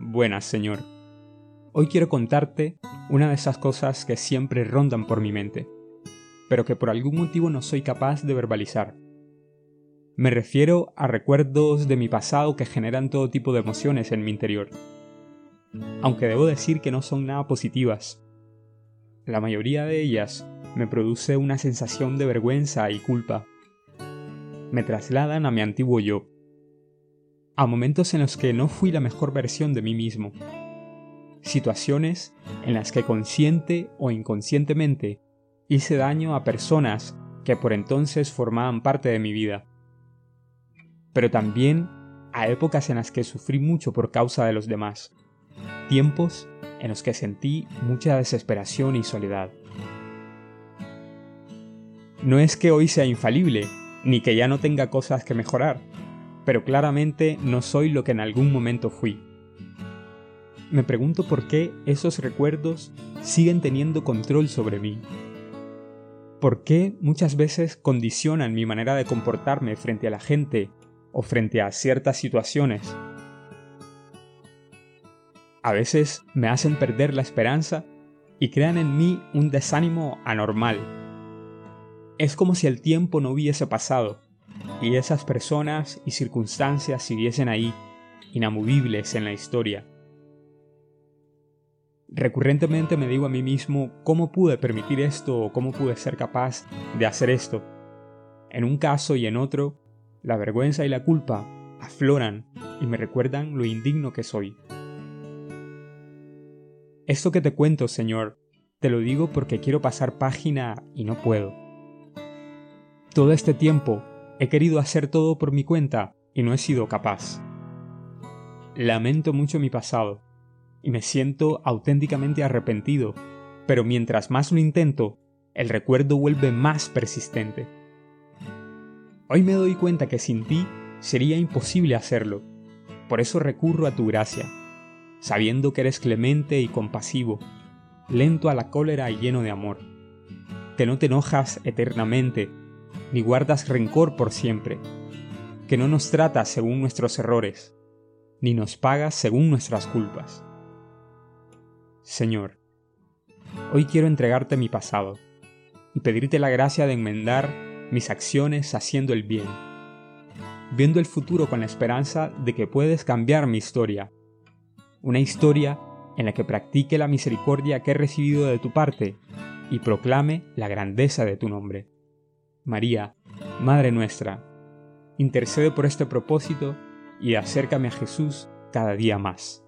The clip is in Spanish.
Buenas, Señor. Hoy quiero contarte una de esas cosas que siempre rondan por mi mente, pero que por algún motivo no soy capaz de verbalizar. Me refiero a recuerdos de mi pasado que generan todo tipo de emociones en mi interior. Aunque debo decir que no son nada positivas. La mayoría de ellas me produce una sensación de vergüenza y culpa. Me trasladan a mi antiguo yo. A momentos en los que no fui la mejor versión de mí mismo. Situaciones en las que consciente o inconscientemente hice daño a personas que por entonces formaban parte de mi vida pero también a épocas en las que sufrí mucho por causa de los demás, tiempos en los que sentí mucha desesperación y soledad. No es que hoy sea infalible, ni que ya no tenga cosas que mejorar, pero claramente no soy lo que en algún momento fui. Me pregunto por qué esos recuerdos siguen teniendo control sobre mí. ¿Por qué muchas veces condicionan mi manera de comportarme frente a la gente o frente a ciertas situaciones. A veces me hacen perder la esperanza y crean en mí un desánimo anormal. Es como si el tiempo no hubiese pasado y esas personas y circunstancias siguiesen ahí, inamovibles en la historia. Recurrentemente me digo a mí mismo cómo pude permitir esto o cómo pude ser capaz de hacer esto. En un caso y en otro, la vergüenza y la culpa afloran y me recuerdan lo indigno que soy. Esto que te cuento, Señor, te lo digo porque quiero pasar página y no puedo. Todo este tiempo he querido hacer todo por mi cuenta y no he sido capaz. Lamento mucho mi pasado y me siento auténticamente arrepentido, pero mientras más lo intento, el recuerdo vuelve más persistente. Hoy me doy cuenta que sin ti sería imposible hacerlo. Por eso recurro a tu gracia, sabiendo que eres clemente y compasivo, lento a la cólera y lleno de amor, que no te enojas eternamente, ni guardas rencor por siempre, que no nos tratas según nuestros errores, ni nos pagas según nuestras culpas. Señor, hoy quiero entregarte mi pasado y pedirte la gracia de enmendar mis acciones haciendo el bien, viendo el futuro con la esperanza de que puedes cambiar mi historia, una historia en la que practique la misericordia que he recibido de tu parte y proclame la grandeza de tu nombre. María, Madre nuestra, intercede por este propósito y acércame a Jesús cada día más.